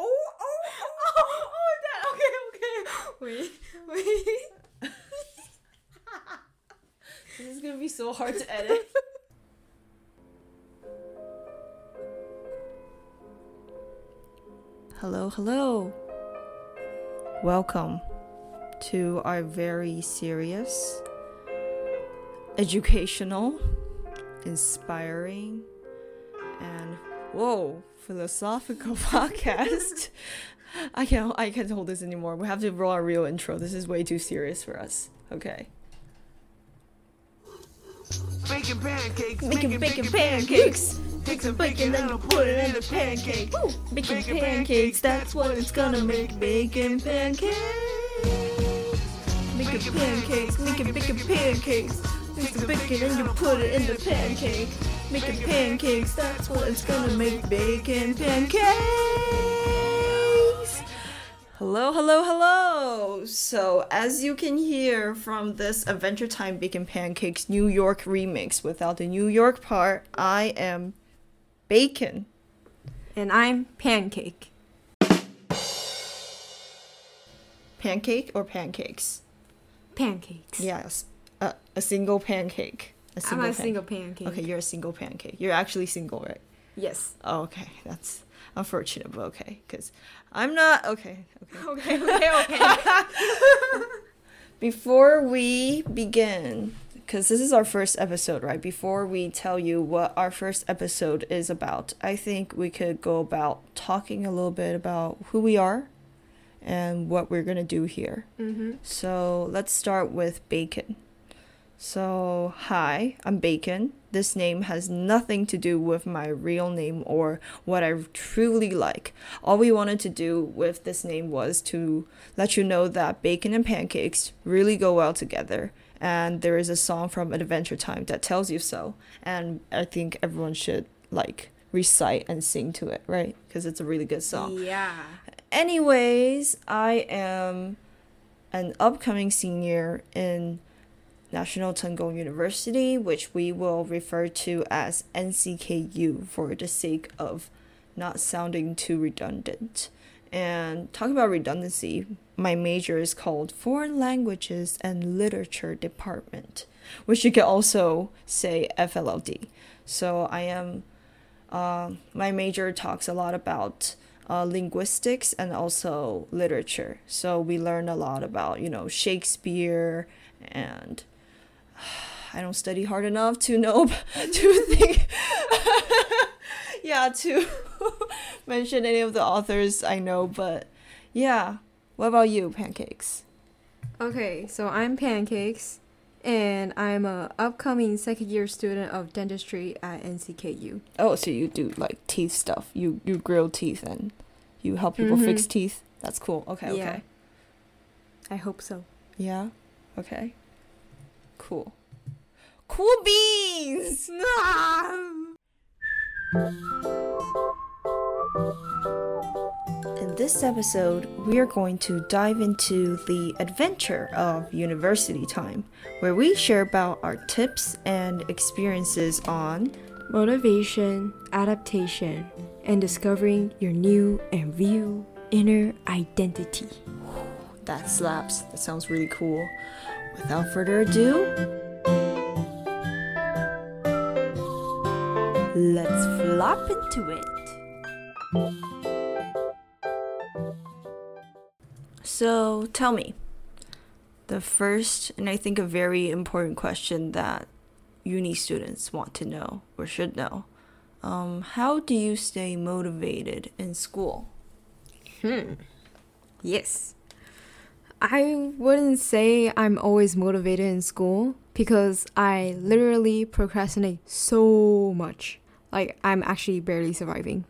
Oh, oh, oh, oh, oh, that. Okay, okay. Wait, wait. this is gonna be so hard to edit. hello, hello. Welcome to our very serious, educational, inspiring, and whoa, philosophical podcast. I can't I can't hold this anymore. We have to roll our real intro. This is way too serious for us. Okay. Bacon pancakes. Making bacon pancakes. Take some bacon and I'll put it in the pancake. Woo! Bacon pancakes, that's what it's gonna make. Bacon pancakes. Making pancakes, making bacon pancakes. Take some bacon and you put it in the pancake. Making pancakes, that's what it's gonna make. Bacon pancakes. Hello, hello, hello! So, as you can hear from this Adventure Time Bacon Pancakes New York remix without the New York part, I am Bacon. And I'm Pancake. Pancake or pancakes? Pancakes. Yes, a, a single pancake. A I'm a pan- single pancake. Okay, you're a single pancake. You're actually single, right? Yes. Oh, okay. That's unfortunate, but okay. Because I'm not. Okay, okay. Okay, okay, okay. Before we begin, because this is our first episode, right? Before we tell you what our first episode is about, I think we could go about talking a little bit about who we are and what we're going to do here. mm-hmm. So let's start with Bacon. So, hi, I'm Bacon. This name has nothing to do with my real name or what I truly like. All we wanted to do with this name was to let you know that bacon and pancakes really go well together. And there is a song from Adventure Time that tells you so. And I think everyone should like recite and sing to it, right? Because it's a really good song. Yeah. Anyways, I am an upcoming senior in National Cheng Kung University, which we will refer to as NCKU for the sake of not sounding too redundant. And talking about redundancy, my major is called Foreign Languages and Literature Department, which you can also say FLLD. So I am, uh, my major talks a lot about uh, linguistics and also literature. So we learn a lot about, you know, Shakespeare and I don't study hard enough to know to think yeah, to mention any of the authors I know, but yeah. What about you, pancakes? Okay, so I'm Pancakes, and I'm a upcoming second year student of dentistry at NCKU. Oh, so you do like teeth stuff. You you grill teeth and you help people Mhm. fix teeth. That's cool. Okay, Yeah. okay. I hope so. Yeah. Okay. Cool. Cool beans. In this episode, we are going to dive into the adventure of university time, where we share about our tips and experiences on Motivation, adaptation, and discovering your new and real inner identity. that slaps. That sounds really cool. Without further ado, let's flop into it. So, tell me, the first and I think a very important question that uni students want to know or should know um, how do you stay motivated in school? Hmm. Yes. I wouldn't say I'm always motivated in school because I literally procrastinate so much. Like, I'm actually barely surviving.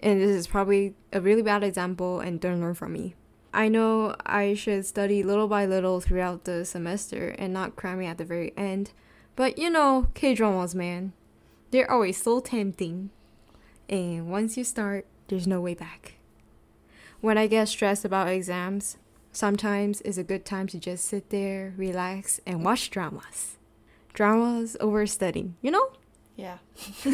And this is probably a really bad example and don't learn from me. I know I should study little by little throughout the semester and not cramming at the very end. But you know, K dramas, man. They're always so tempting. And once you start, there's no way back. When I get stressed about exams, sometimes it's a good time to just sit there, relax, and watch dramas. Dramas over studying, you know? Yeah.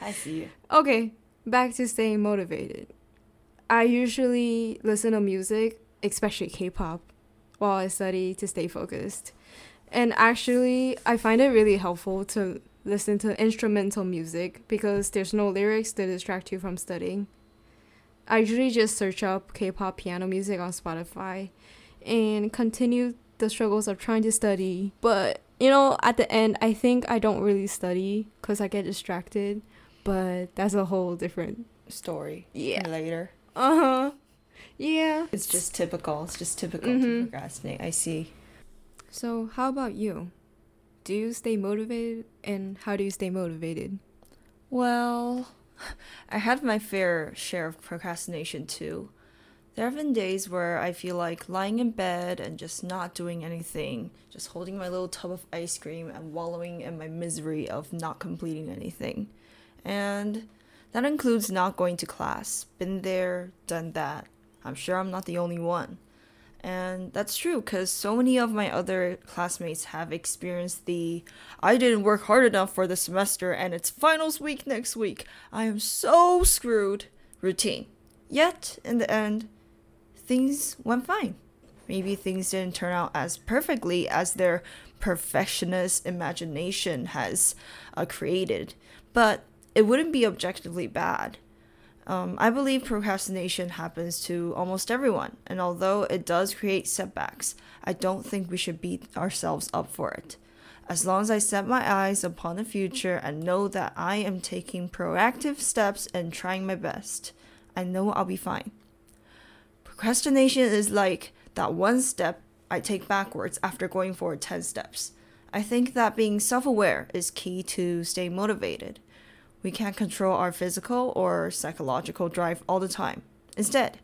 I see you. Okay, back to staying motivated. I usually listen to music, especially K-pop, while I study to stay focused. And actually, I find it really helpful to listen to instrumental music because there's no lyrics to distract you from studying. I usually just search up K-pop piano music on Spotify and continue the struggles of trying to study. But, you know, at the end, I think I don't really study cuz I get distracted, but that's a whole different Story. Yeah. Later. Uh-huh. Yeah. It's just typical. It's just typical Mhm. to procrastinate. I see. So, how about you? Do you stay motivated and how do you stay motivated? Well, I had my fair share of procrastination too. There have been days where I feel like lying in bed and just not doing anything, just holding my little tub of ice cream and wallowing in my misery of not completing anything. And that includes not going to class. Been there, done that. I'm sure I'm not the only one. And that's true because so many of my other classmates have experienced the I didn't work hard enough for the semester and it's finals week next week. I am so screwed routine. Yet, in the end, things went fine. Maybe things didn't turn out as perfectly as their perfectionist imagination has uh, created, but it wouldn't be objectively bad. Um, I believe procrastination happens to almost everyone, and although it does create setbacks, I don't think we should beat ourselves up for it. As long as I set my eyes upon the future and know that I am taking proactive steps and trying my best, I know I'll be fine. Procrastination is like that one step I take backwards after going forward 10 steps. I think that being self aware is key to stay motivated. We can't control our physical or psychological drive all the time. Instead,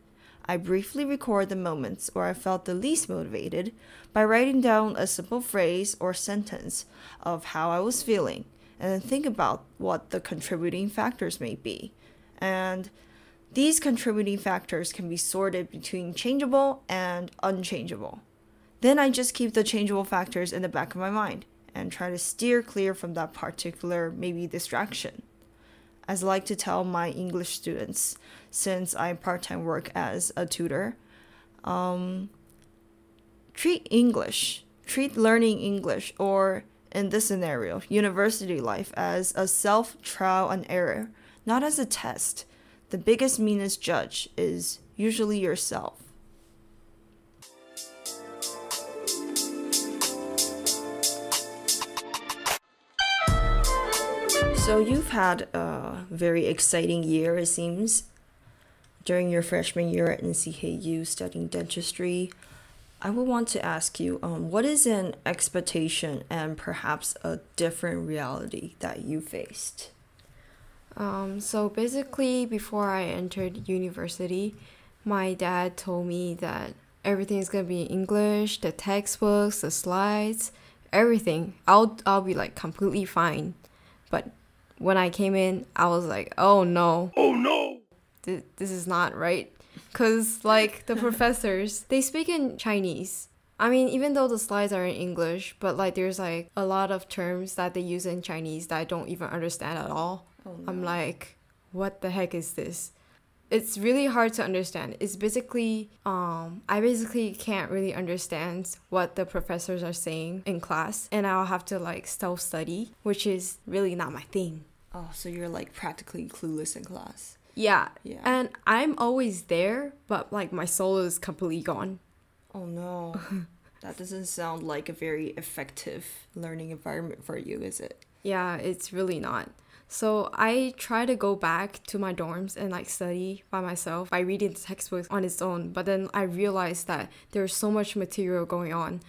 I briefly record the moments where I felt the least motivated by writing down a simple phrase or sentence of how I was feeling and then think about what the contributing factors may be. And these contributing factors can be sorted between changeable and unchangeable. Then I just keep the changeable factors in the back of my mind and try to steer clear from that particular maybe distraction. As I like to tell my English students, since I part time work as a tutor, um, treat English, treat learning English, or in this scenario, university life, as a self trial and error, not as a test. The biggest meanest judge is usually yourself. So you've had a very exciting year, it seems, during your freshman year at NCKU studying dentistry. I would want to ask you, um, what is an expectation and perhaps a different reality that you faced? Um, so basically, before I entered university, my dad told me that everything's gonna be in English, the textbooks, the slides, everything. I'll I'll be like completely fine. But when I came in, I was like, oh no, Oh no! th- this is not right. Cause like the professors, they speak in Chinese. I mean, even though the slides are in English, but like there's like a lot of terms that they use in Chinese that I don't even understand at all. Oh, I'm like, what the heck is this? It's really hard to understand. It's basically, um, I basically can't really understand what the professors are saying in class, and I'll have to like self study, which is really not my thing. Oh, so you're like practically clueless in class. Yeah. Yeah. And I'm always there, but like my soul is completely gone. Oh no. that doesn't sound like a very effective learning environment for you, is it? Yeah, it's really not. So I try to go back to my dorms and like study by myself by reading the textbooks on its own. But then I realized that there's so much material going on.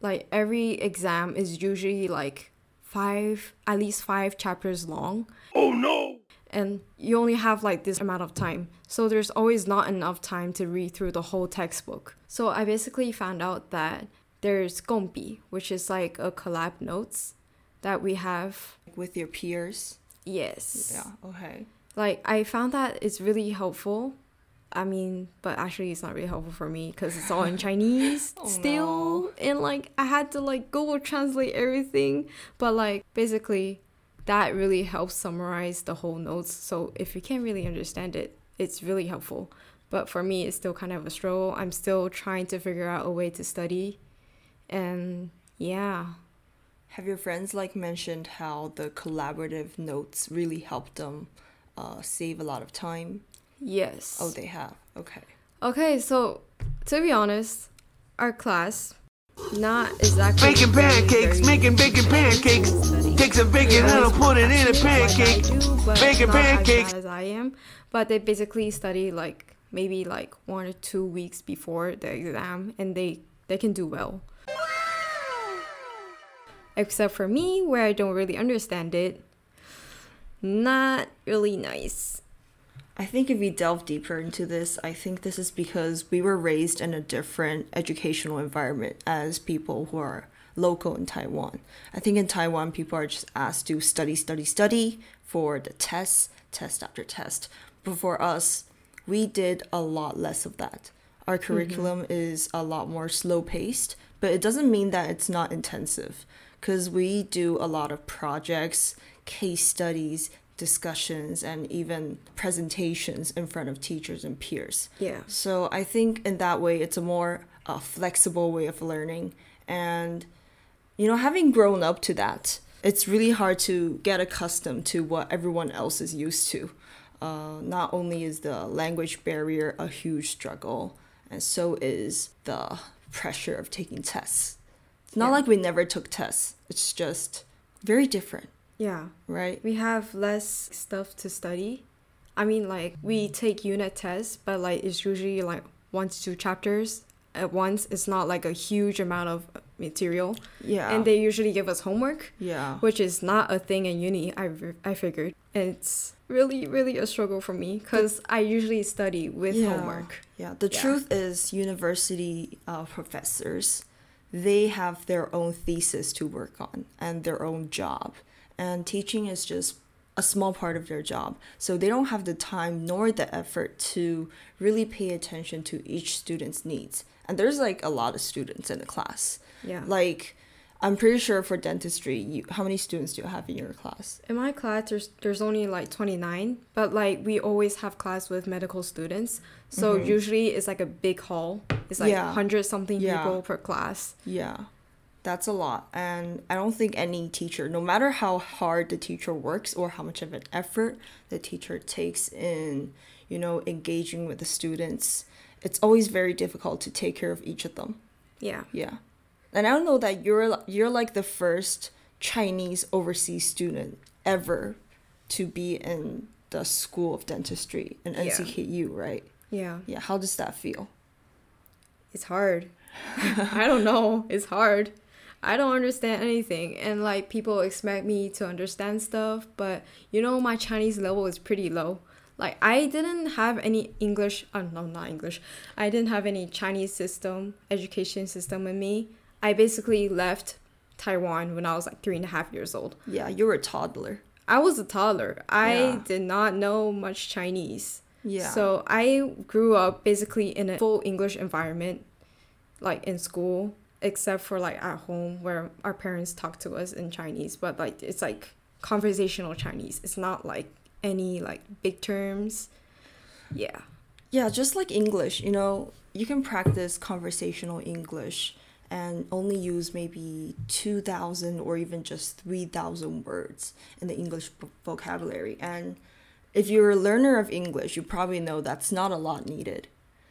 Like every exam is usually like five, at least five chapters long. Oh no! And you only have like this amount of time. So there's always not enough time to read through the whole textbook. So I basically found out that there's Gongbi, which is like a collab notes that we have. With your peers? Yes. Yeah, okay. Like I found that it's really helpful. I mean, but actually it's not really helpful for me because it's all in Chinese Oh, still. no. And like I had to like Google translate everything. But like basically that really helps summarize the whole notes. So if you can't really understand it, it's really helpful. But for me, it's still kind of a struggle. I'm still trying to figure out a way to study. And yeah. Have your friends like mentioned how the collaborative notes really helped them uh, save a lot of time? Yes. Oh, they have. Okay. Okay, so to be honest, our class not exactly Baking very, pancakes, making bacon pancakes. study. Take some bacon and I'll put it in a Actually, like pancake. do, Bacon not as pancakes. as I am. But they basically study like maybe like one or two weeks before the exam, and they they can do well. Except for me, where I don't really understand it. Not really nice. I think if we delve deeper into this, I think this is because we were raised in a different educational environment as people who are local in Taiwan. I think in Taiwan, people are just asked to study, study, study for the tests, test after test. But for us, we did a lot less of that. Our mm-hmm. curriculum is a lot more slow paced, but it doesn't mean that it's not intensive because we do a lot of projects, case studies, discussions, and even presentations in front of teachers and peers. Yeah. So I think in that way, it's a more uh, flexible way of learning. And, you know, having grown up to that, it's really hard to get accustomed to what everyone else is used to. Uh, not only is the language barrier a huge struggle, and so is the pressure of taking tests. It's not Yeah. like we never took tests, it's just very different, Yeah. right? We have less stuff to study. I mean, like, we take unit tests, but like, it's usually like one to two chapters at once. It's not like a huge amount of material. Yeah. And they usually give us homework, yeah. which is not a thing in uni, I, I figured. And it's really, really a struggle for me because I usually study with Yeah. homework. Yeah, the Yeah. truth is, university uh, professors, they have their own thesis to work on and their own job, and teaching is just a small part of their job. So they don't have the time nor the effort to really pay attention to each student's needs. And there's like a lot of students in the class. Yeah. Like, I'm pretty sure for dentistry, you how many students do you have in your class? In my class, there's there's only like 29, but like we always have class with medical students. So usually it's like a big hall. It's like Mm-hmm. Yeah. 100 something Yeah. people per class. Yeah, that's a lot. And I don't think any teacher, no matter how hard the teacher works or how much of an effort the teacher takes in, you know, engaging with the students, it's always very difficult to take care of each of them. Yeah. Yeah. And I don't know that you're you're like the first Chinese overseas student ever to be in the School of Dentistry in Yeah. NCKU, right? Yeah. Yeah. How does that feel? It's hard. I don't know. It's hard. I don't understand anything. And like people expect me to understand stuff, but you know, my Chinese level is pretty low. Like I didn't have any English, uh, no, not English. I didn't have any Chinese system, education system in me. I basically left Taiwan when I was like three and a half years old. Yeah, you're a toddler. I was a toddler. I Yeah. did not know much Chinese. Yeah. So I grew up basically in a full English environment, like in school, except for like at home where our parents talk to us in Chinese. But like it's like conversational Chinese. It's not like any like big terms. Yeah. Yeah, just like English, you know, you can practice conversational English and only use maybe 2,000 or even just 3,000 words in the English vo- vocabulary. And if you're a learner of English, you probably know that's not a lot needed,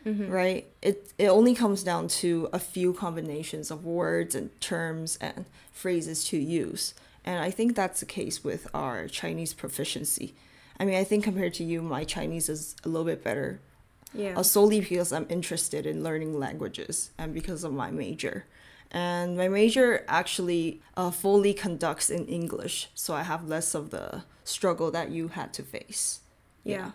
mm-hmm. right? It, it only comes down to a few combinations of words and terms and phrases to use. And I think that's the case with our Chinese proficiency. I mean, I think compared to you, my Chinese is a little bit better Yeah. uh, solely because I'm interested in learning languages and because of my major. And my major actually uh, fully conducts in English, so I have less of the struggle that you had to face. yeah.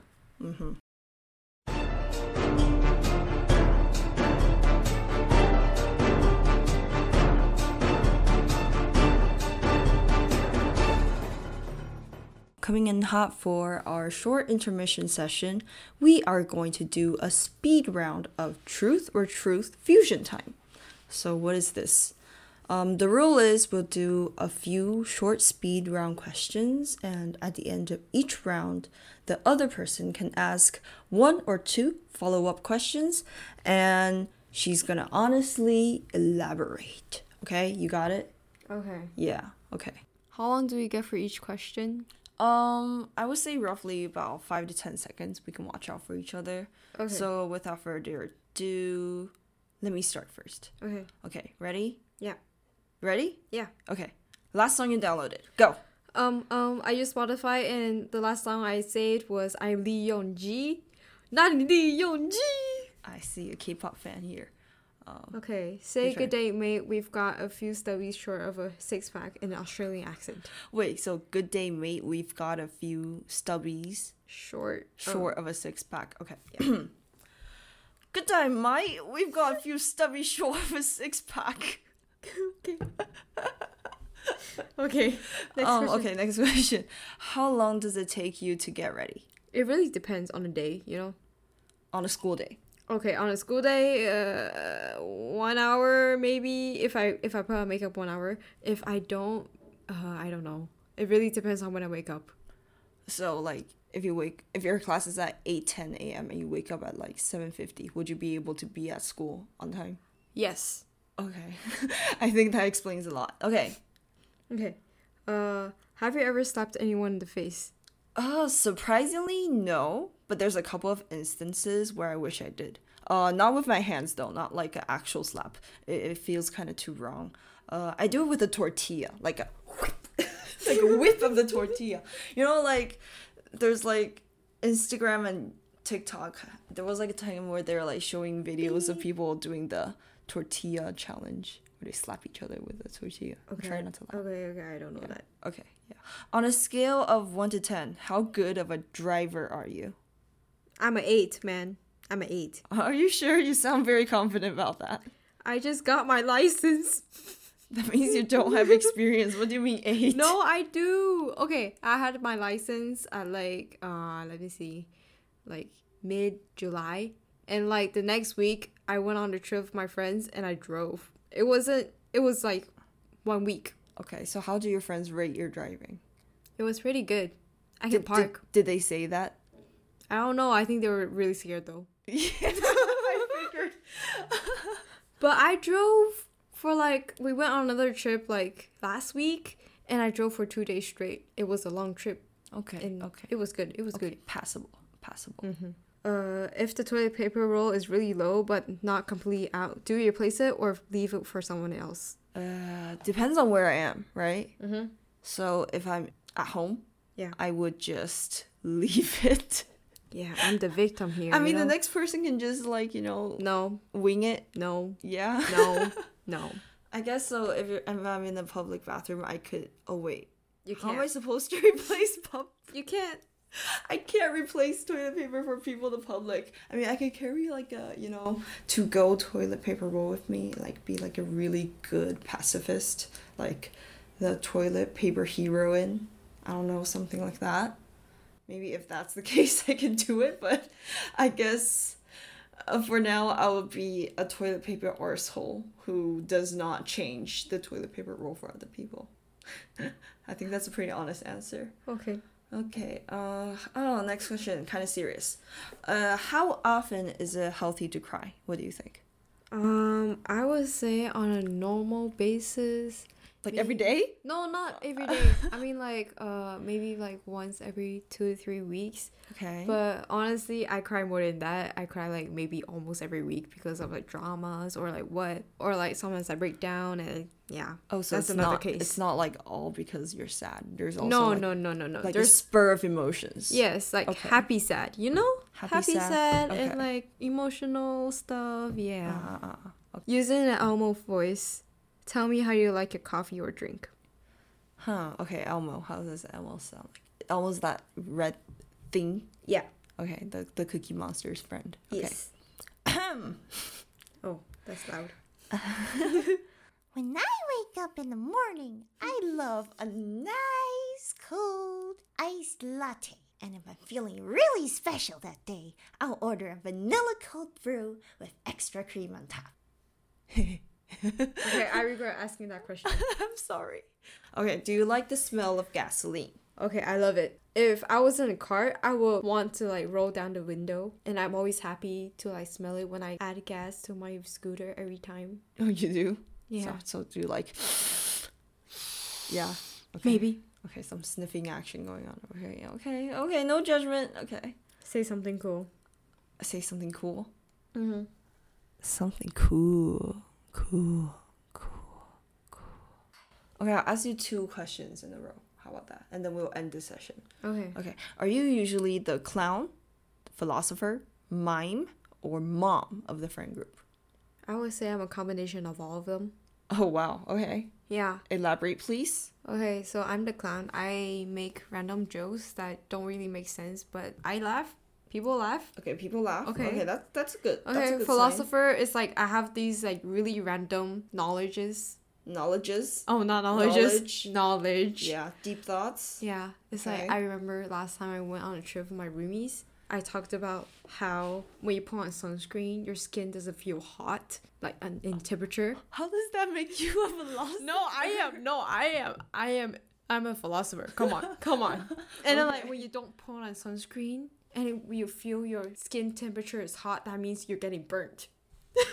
Coming in hot for our short intermission session, we are going to do a speed round of truth or truth fusion time. So, what is this? Um, the rule is we'll do a few short speed round questions, and at the end of each round, the other person can ask one or two follow up questions, and she's gonna honestly elaborate. Okay, you got it? Okay. Yeah, okay. How long do we get for each question? Um, I would say roughly about five to ten seconds. We can watch out for each other. Okay. So without further ado, let me start first. Okay. Okay, ready? Yeah. Ready? Yeah. Okay. Last song you downloaded. Go. Um, um, I use Spotify and the last song I said was I'm Lee Young Ji. Not Lee Young Ji. I see a K-pop fan here. Okay, say good day, mate. We've got a few stubbies short of a six pack in an Australian accent. Wait, so good day, mate. We've got a few stubbies Short. Oh. short of a six pack. Okay. good day, mate. We've got a few stubbies short of a six pack. okay. okay. Next um, question. okay, next question. How long does it take you to get ready It really depends on the day, you know. on a school day? Okay, on a school day, uh, one hour maybe. If I if I put on makeup, one hour. If I don't, uh, I don't know. It really depends on when I wake up. So like if you wake if your class is at 8 10 a.m. and you wake up at like 7:50, would you be able to be at school on time? Yes. Okay. I think that explains a lot. Okay. Okay. Uh, have you ever slapped anyone in the face? Uh surprisingly no, but there's a couple of instances where I wish I did. Uh not with my hands though, not like an actual slap. It, it feels kind of too wrong. Uh I do it with a tortilla, like a whip. like a whip of the tortilla. You know like there's like Instagram and TikTok. There was like a time where they're like showing videos of people doing the tortilla challenge where they slap each other with a tortilla. I'm trying not to laugh. Okay, okay, I don't know that. Okay, yeah. On a scale of 1 to 10, how good of a driver are you? I'm an eight, man. I'm an eight. Are you sure? You sound very confident about that. I just got my license. That means you don't have experience. What do you mean 8? No, I do. Okay, I had my license at like uh let me see, like mid July, and like the next week I went on a trip with my friends and I drove. It wasn't. It was like one week. Okay, so how do your friends rate your driving? It was pretty good. I can Did, did, park. did they say that? I don't know. I think they were really scared though. Yeah, I figured. But I drove for like we went on another trip like last week, and I drove for two days straight. It was a long trip, Okay, and okay. it was good. It was Okay, good. passable, passable. Uh, if the toilet paper roll is really low but not completely out, do you replace it or leave it for someone else? Uh, depends on where I am, right? Mm-hmm. So if I'm at home, Yeah. I would just leave it. Yeah, I'm the victim here. I mean, the next person can just like you know No, wing it. no, Yeah. no, no. I guess so. If, you're, if I'm in the public bathroom, I could. Oh wait, You can't. How am I supposed to replace pub? You can't. I can't replace toilet paper for people in the public. I mean, I could carry like a you know to go toilet paper roll with me. Like be like a really good pacifist, like the toilet paper heroine. I don't know something like that. Maybe if that's the case, I can do it. But I guess uh, for now, I will be a toilet paper arsehole who does not change the toilet paper roll for other people. I think that's a pretty honest answer. Okay. Okay. Uh oh, next question, kind of serious. Uh, how often is it healthy to cry? What do you think? Um, I would say on a normal basis. Like Me- every day? No, not every day. I mean, like, uh, maybe like once every two to three weeks. Okay. But honestly, I cry more than that. I cry like maybe almost every week because of like dramas or like what, or like sometimes I break down and yeah. oh, so that's it's another not. case. It's not like all because you're sad. There's also no, like, no, no, no, no. like a There's spur of emotions. yes, like Okay. happy, sad. You know, Happy, sad. sad, Okay. and like emotional stuff. Yeah. Uh, uh, uh, Using an Elmo voice, tell me how you like your coffee or drink. huh. Okay, Elmo. How does Elmo sound like? Elmo's that red thing. Yeah. Okay, the the Cookie Monster's friend. Okay. Yes. oh, that's loud. When I wake up in the morning, I love a nice cold iced latte. And if I'm feeling really special that day, I'll order a vanilla cold brew with extra cream on top. Okay, I regret asking that question. I'm sorry. Okay, do you like the smell of gasoline? Okay, I love it. If I was in a car, I would want to like roll down the window, and I'm always happy to like smell it when I add gas to my scooter every time. Oh, you do? Yeah, So, so do you like. Yeah. Okay. maybe Okay, some sniffing action going on over here. Yeah, Okay, okay, no judgment. Okay. say something cool. Say something cool. Mm-hmm. Something cool. Cool. Cool. Cool. Okay, I'll ask you two questions in a row. How about that? And then we'll end the session. Okay. Okay. Are you usually the clown, philosopher, mime, or mom of the friend group? I would say I'm a combination of all of them. Oh, wow. Okay. Yeah. Elaborate, please. Okay, so I'm the clown. I make random jokes that don't really make sense, but I laugh. People laugh. Okay, people laugh. Okay. Okay, that, that's good. that's a Okay, good sign. philosopher is like I have these like really random knowledges. Knowledges. Oh, not knowledges. Knowledge. Knowledge. Yeah, deep thoughts. Yeah, it's Okay. like I remember last time I went on a trip with my roomies. I talked about how when you put on sunscreen, your skin doesn't feel hot, like un- in temperature. How does that make you a philosopher? No, I am. No, I am. I am. I'm a philosopher. Come on, come on. And then like when you don't put on sunscreen and you feel your skin temperature is hot, that means you're getting burnt.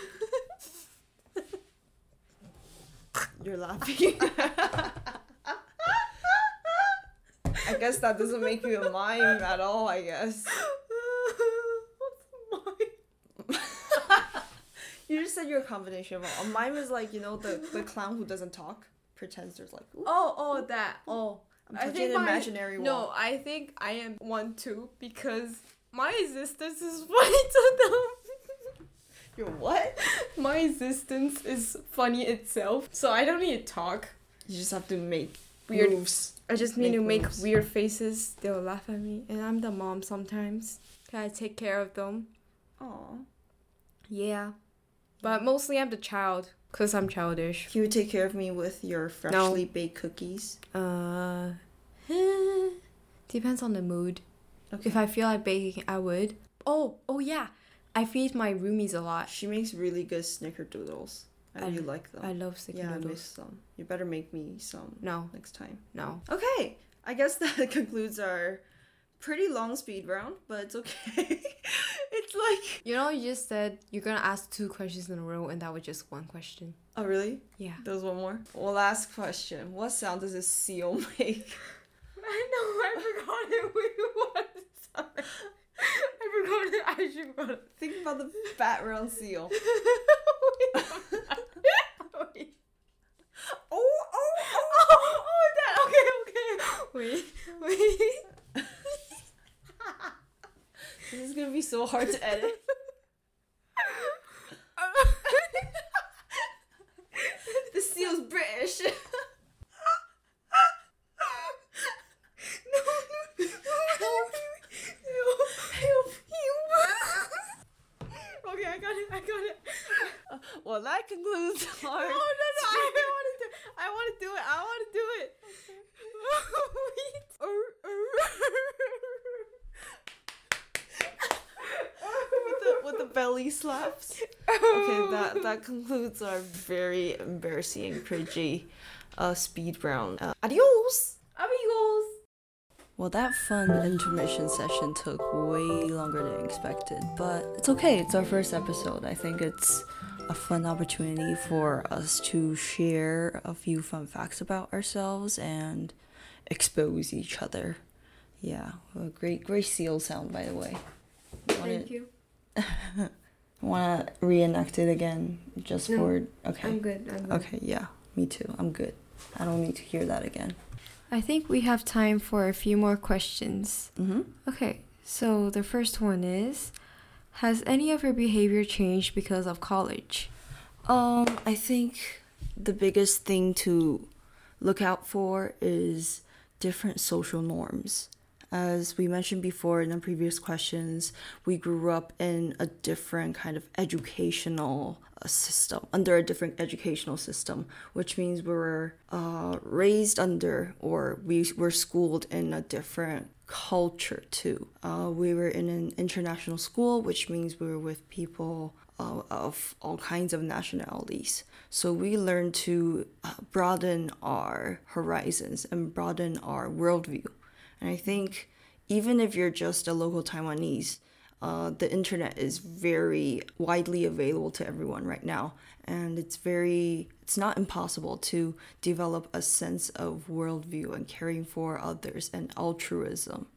You're laughing. I guess that doesn't make you a mime at all, I guess. What's a mime? You just said you're a combination of all. A mime is like, you know, the, the clown who doesn't talk, pretends there's like, ooh, Oh, oh, that. Oh, I'm touching an imaginary No, wall. I think I am one too because my existence is funny to them. You're what? my existence is funny itself, so I don't need to talk. You just have to make Weird- moves. I just need Make to make moves. weird faces. They'll laugh at me, and I'm the mom sometimes. Can I take care of them? Aw. Yeah, but mostly I'm the child because I'm childish. Can you take care of me with your freshly baked cookies? Uh, depends on the mood. Okay. If I feel like baking, I would. Oh, oh yeah. I feed my roomies a lot. She makes really good snickerdoodles. I I- really like them. I love snickerdoodles. yeah, I miss some. You better make me some No, next time. no. Okay, I guess that concludes our pretty long speed round, but it's okay. it's like, You know, you just said you're gonna ask two questions in a row, and that was just one question. oh really? Yeah. There's one more. Well, last question. What sound does a seal make? I know. I forgot it. Wait, what? I forgot it. I should forgot it. Think about the fat round seal. Wait. Oh, oh, oh, Oh, oh, that. Okay, okay. Wait, wait. This is gonna be so hard to edit. the seal's British. Okay, I got it. I got it. well, that concludes our. Oh no no! I want to do. I want to do it. I want to do it. with the, with the belly slaps. Okay, that that concludes our very embarrassing, cringy, uh, speed round. Uh, adios. Amigos. Well, that fun intermission session took way longer than expected, but it's okay. It's our first episode. I think it's a fun opportunity for us to share a few fun facts about ourselves and expose each other. Yeah, a great, great seal sound, by the way. Thank you. Want to reenact it again, just No, for okay. I'm good. I'm good. Okay, yeah, me too. I'm good. I don't need to hear that again. I think we have time for a few more questions. Mm-hmm. Okay, so the first one is Has any of your behavior changed because of college? Um, I think the biggest thing to look out for is different social norms as we mentioned before in the previous questions, we grew up in a different kind of educational uh, system, under a different educational system, which means we were uh, raised under or we were schooled in a different culture too. Uh, we were in an international school, which means we were with people uh, of all kinds of nationalities. So we learned to uh, broaden our horizons and broaden our worldview. And I think even if you're just a local Taiwanese, uh, the internet is very widely available to everyone right now. And it's very it's not impossible to develop a sense of worldview and caring for others and altruism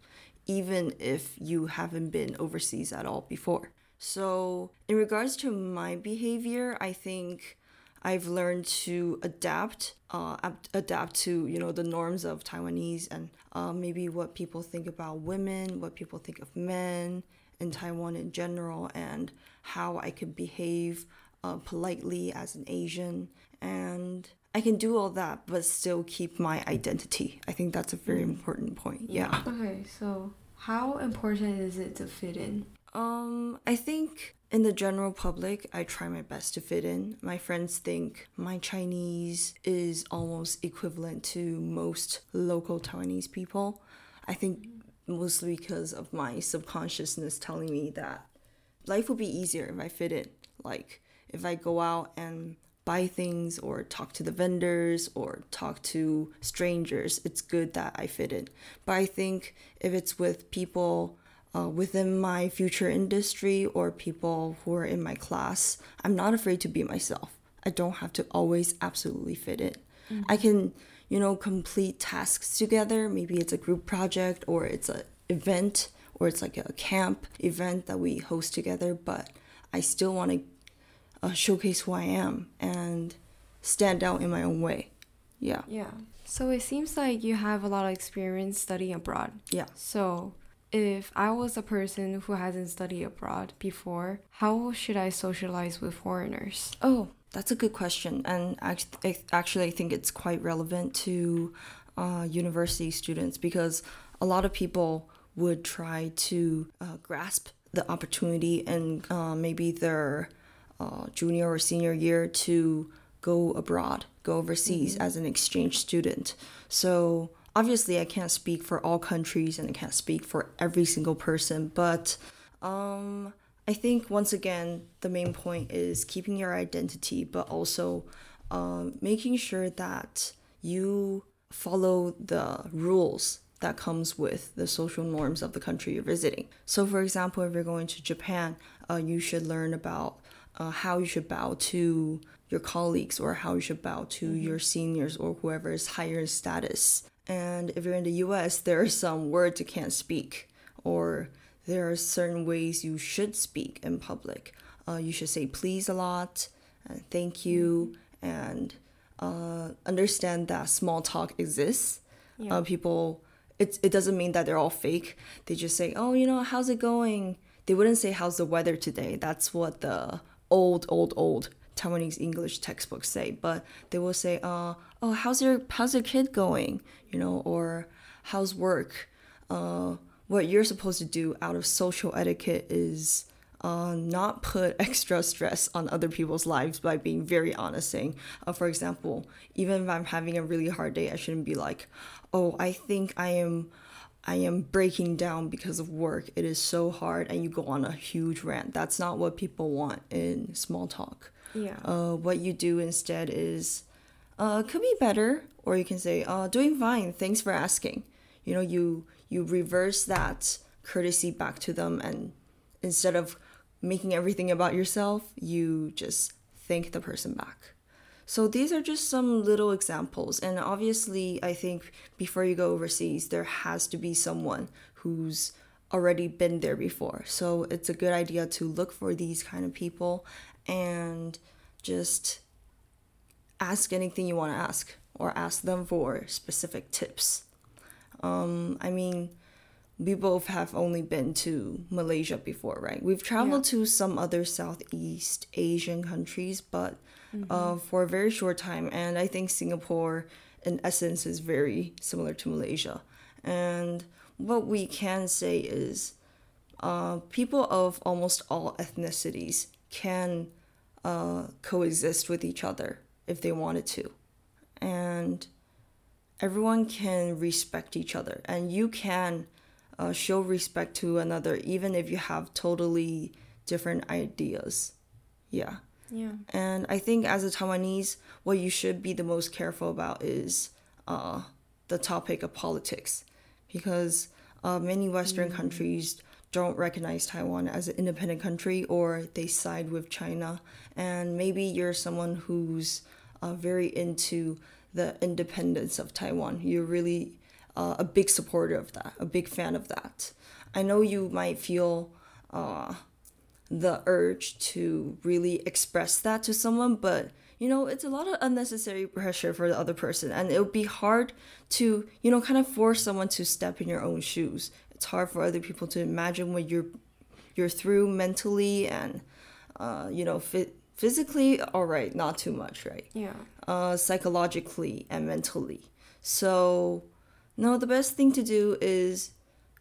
even if you haven't been overseas at all before. So in regards to my behavior i think I've learned to adapt, uh, adapt to you know the norms of Taiwanese and uh, maybe what people think about women, what people think of men in Taiwan in general, and how I could behave uh, politely as an Asian. And I can do all that, but still keep my identity. I think that's a very important point. Yeah. Okay, so how important is it to fit in? Um, I think in the general public, I try my best to fit in. My friends think my Chinese is almost equivalent to most local Taiwanese people. I think mostly because of my subconsciousness telling me that life will be easier if I fit in. Like if I go out and buy things or talk to the vendors or talk to strangers, it's good that I fit in. But I think if it's with people uh, within my future industry or people who are in my class, I'm not afraid to be myself. I don't have to always absolutely fit in. Mm-hmm. I can, you know, complete tasks together. Maybe it's a group project or it's an event or it's like a camp event that we host together, but I still want to uh, showcase who I am and stand out in my own way. Yeah. Yeah. So it seems like you have a lot of experience studying abroad. Yeah. So if I was a person who hasn't studied abroad before, how should I socialize with foreigners? Oh, that's a good question. And actually, I think it's quite relevant to uh, university students because a lot of people would try to uh, grasp the opportunity and uh, maybe their uh, junior or senior year to go abroad, go overseas mm-hmm. as an exchange student. So obviously I can't speak for all countries and I can't speak for every single person, but um, I think once again the main point is keeping your identity, but also um, making sure that you follow the rules that comes with the social norms of the country you're visiting. So, for example, if you're going to Japan, uh, you should learn about uh, how you should bow to your colleagues or how you should bow to mm-hmm. your seniors or whoever is higher in status. And if you're in the US, there are some words you can't speak, or there are certain ways you should speak in public. Uh, you should say please a lot, and thank you, and uh, understand that small talk exists. Yeah. Uh, people, it, it doesn't mean that they're all fake. They just say, oh, you know, how's it going? They wouldn't say, how's the weather today? That's what the old, old, old Taiwanese English textbooks say, but they will say, uh, "Oh, how's your how's your kid going?" You know, or "How's work?" Uh, what you're supposed to do out of social etiquette is uh, not put extra stress on other people's lives by being very honest. Saying, uh, for example, even if I'm having a really hard day, I shouldn't be like, "Oh, I think I am." I am breaking down because of work. It is so hard, and you go on a huge rant. That's not what people want in small talk. Yeah. Uh, what you do instead is, uh, could be better, or you can say, uh, doing fine. Thanks for asking. You know, you you reverse that courtesy back to them, and instead of making everything about yourself, you just thank the person back. So these are just some little examples, and obviously, I think before you go overseas, there has to be someone who's already been there before. So it's a good idea to look for these kind of people and just ask anything you want to ask or ask them for specific tips. Um, I mean, we both have only been to Malaysia before, right? We've traveled yeah. to some other Southeast Asian countries, but mm-hmm. uh, for a very short time. And I think Singapore, in essence, is very similar to Malaysia. And what we can say is uh, people of almost all ethnicities can uh, coexist with each other if they wanted to. And everyone can respect each other. And you can uh, show respect to another even if you have totally different ideas. Yeah. Yeah. And I think as a Taiwanese, what you should be the most careful about is uh, the topic of politics, because uh, many Western countries don't recognize Taiwan as an independent country or they side with China. And maybe you're someone who's uh, very into the independence of Taiwan. You're really uh, a big supporter of that, a big fan of that. I know you might feel uh, the urge to really express that to someone, but you know, it's a lot of unnecessary pressure for the other person, and it would be hard to, you know, kind of force someone to step in your own shoes. It's hard for other people to imagine what you're you're through mentally and, uh, you know, fi- physically. All right, not too much, right? Yeah. uh, psychologically and mentally. So, no, the best thing to do is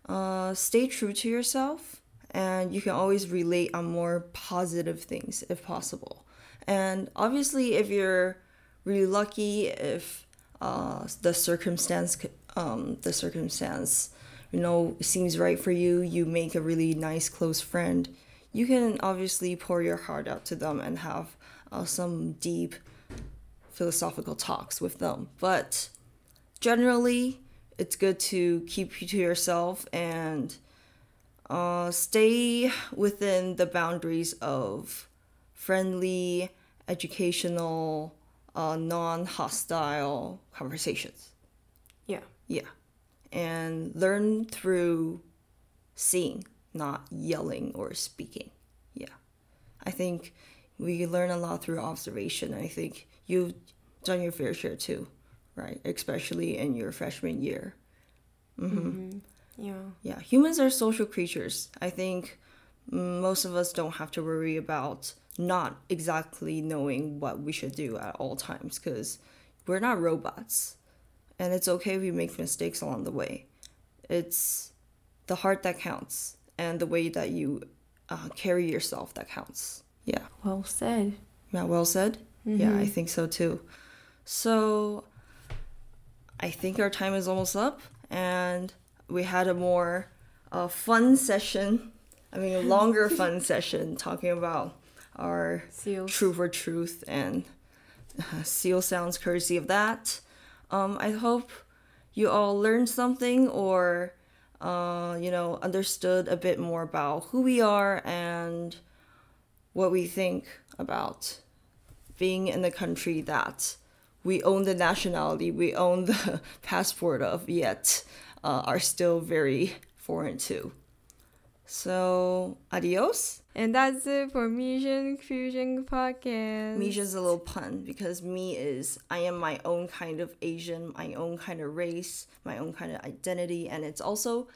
uh, stay true to yourself, and you can always relate on more positive things if possible. And obviously, if you're really lucky, if uh, the circumstance, um, the circumstance, you know, seems right for you, you make a really nice close friend. You can obviously pour your heart out to them and have uh, some deep philosophical talks with them. But generally, it's good to keep you to yourself and uh, stay within the boundaries of friendly, educational, uh, non hostile conversations. Yeah. Yeah. And learn through seeing, not yelling or speaking. Yeah. I think we learn a lot through observation. I think you've done your fair share too, right? Especially in your freshman year. Mm-hmm. Mm-hmm. Yeah. Yeah, humans are social creatures. I think most of us don't have to worry about not exactly knowing what we should do at all times because we're not robots. And it's okay if we make mistakes along the way. It's the heart that counts and the way that you uh, carry yourself that counts. Yeah. Well said. Yeah, well said. Yeah, I think so too. So I think our time is almost up, and we had a more uh, fun session. I mean, a longer fun session talking about our Seals. true for truth and uh, seal sounds courtesy of that. Um, I hope you all learned something or uh, you know understood a bit more about who we are and what we think about being in the country that we own the nationality, we own the passport of, yet uh, are still very foreign to. So, adios. And that's it for Mission Fusion Podcast. Misha's a little pun because me is I am my own kind of Asian, my own kind of race, my own kind of identity, and it's also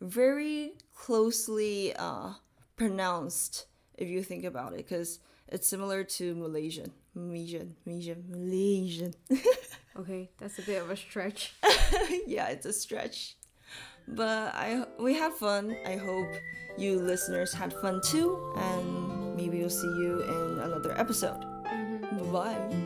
very closely uh, pronounced if you think about it, because it's similar to Malaysian, Malaysian, Malaysian, Malaysian. Okay, that's a bit of a stretch. yeah, it's a stretch. But I we had fun. I hope you listeners had fun too, and maybe we'll see you in another episode. Mm-hmm. Bye bye.